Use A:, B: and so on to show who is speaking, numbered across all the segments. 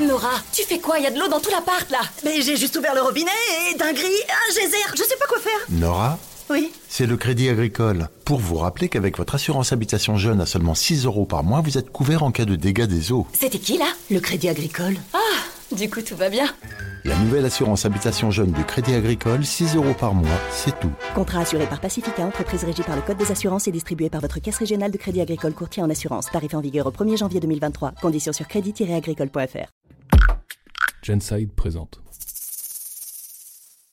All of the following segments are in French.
A: Nora, tu fais quoi? Il y a de l'eau dans tout l'appart là
B: Mais j'ai juste ouvert le robinet et d'un gris, un geyser, je sais pas quoi faire.
C: Nora?
B: Oui.
C: C'est le Crédit Agricole. Pour vous rappeler qu'avec votre assurance habitation jeune à seulement 6 euros par mois, vous êtes couvert en cas de dégâts des eaux.
A: C'était qui là?
B: Le crédit agricole.
A: Ah, du coup tout va bien.
C: La nouvelle assurance habitation jeune du Crédit Agricole, 6 euros par mois, c'est tout.
D: Contrat assuré par Pacifica, entreprise régie par le Code des assurances et distribué par votre caisse régionale de crédit agricole courtier en assurance. Tarif en vigueur au 1er janvier 2023. Conditions sur crédit-agricole.fr.
E: Genside présente.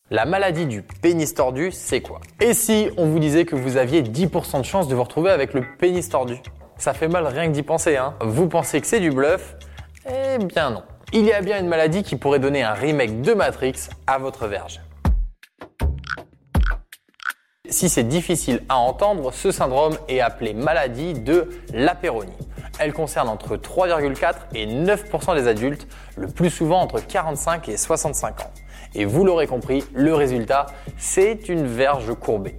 F: La maladie du pénis tordu, c'est quoi? Et si on vous disait que vous aviez 10% de chance de vous retrouver avec le pénis tordu? Ça fait mal rien que d'y penser, hein Vous pensez que c'est du bluff? Eh bien non. Il y a bien une maladie qui pourrait donner un remake de Matrix à votre verge. Si c'est difficile à entendre, ce syndrome est appelé maladie de l'apéronie. Elle concerne entre 3,4 et 9% des adultes, le plus souvent entre 45 et 65 ans. Et vous l'aurez compris, le résultat, c'est une verge courbée.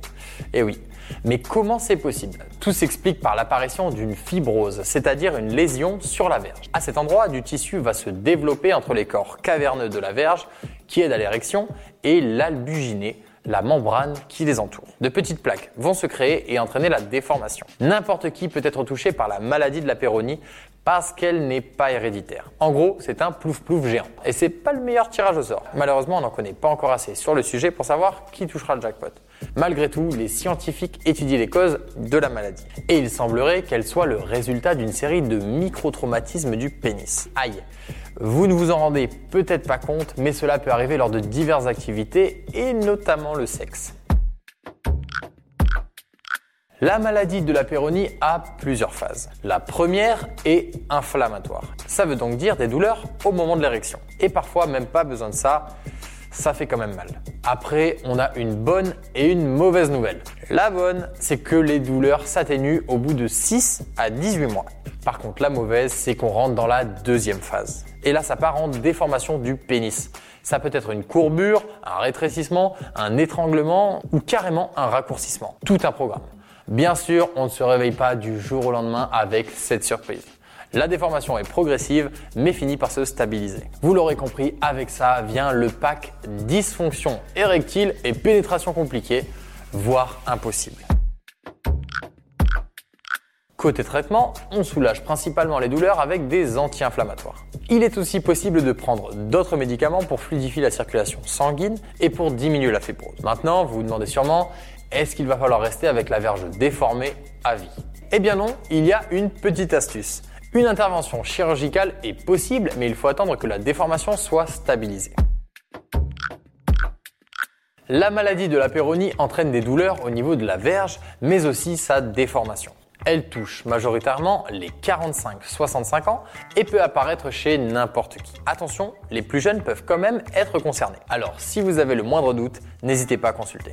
F: Et oui. Mais comment c'est possible? Tout s'explique par l'apparition d'une fibrose, c'est-à-dire une lésion sur la verge. À cet endroit, du tissu va se développer entre les corps caverneux de la verge, qui aident à l'érection, et l'albuginée, la membrane qui les entoure. De petites plaques vont se créer et entraîner la déformation. N'importe qui peut être touché par la maladie de la péronie parce qu'elle n'est pas héréditaire. En gros, c'est un plouf-plouf géant. Et c'est pas le meilleur tirage au sort. Malheureusement, on n'en connaît pas encore assez sur le sujet pour savoir qui touchera le jackpot. Malgré tout, les scientifiques étudient les causes de la maladie. Et il semblerait qu'elle soit le résultat d'une série de micro-traumatismes du pénis. Aïe vous ne vous en rendez peut-être pas compte, mais cela peut arriver lors de diverses activités et notamment le sexe. La maladie de la péronie a plusieurs phases. La première est inflammatoire. Ça veut donc dire des douleurs au moment de l'érection. Et parfois même pas besoin de ça, ça fait quand même mal. Après, on a une bonne et une mauvaise nouvelle. La bonne, c'est que les douleurs s'atténuent au bout de 6 à 18 mois. Par contre, la mauvaise, c'est qu'on rentre dans la deuxième phase. Et là, ça part en déformation du pénis. Ça peut être une courbure, un rétrécissement, un étranglement ou carrément un raccourcissement. Tout un programme. Bien sûr, on ne se réveille pas du jour au lendemain avec cette surprise. La déformation est progressive, mais finit par se stabiliser. Vous l'aurez compris, avec ça vient le pack dysfonction érectile et pénétration compliquée, voire impossible. Côté traitement, on soulage principalement les douleurs avec des anti-inflammatoires. Il est aussi possible de prendre d'autres médicaments pour fluidifier la circulation sanguine et pour diminuer la fibrose. Maintenant, vous vous demandez sûrement, est-ce qu'il va falloir rester avec la verge déformée à vie? Eh bien non, il y a une petite astuce. Une intervention chirurgicale est possible, mais il faut attendre que la déformation soit stabilisée. La maladie de la péronie entraîne des douleurs au niveau de la verge, mais aussi sa déformation. Elle touche majoritairement les 45-65 ans et peut apparaître chez n'importe qui. Attention, les plus jeunes peuvent quand même être concernés. Alors, si vous avez le moindre doute, n'hésitez pas à consulter.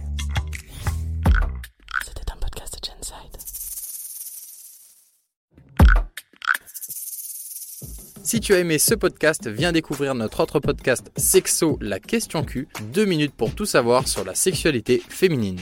G: Si tu as aimé ce podcast, viens découvrir notre autre podcast Sexo, la question Q, deux minutes pour tout savoir sur la sexualité féminine.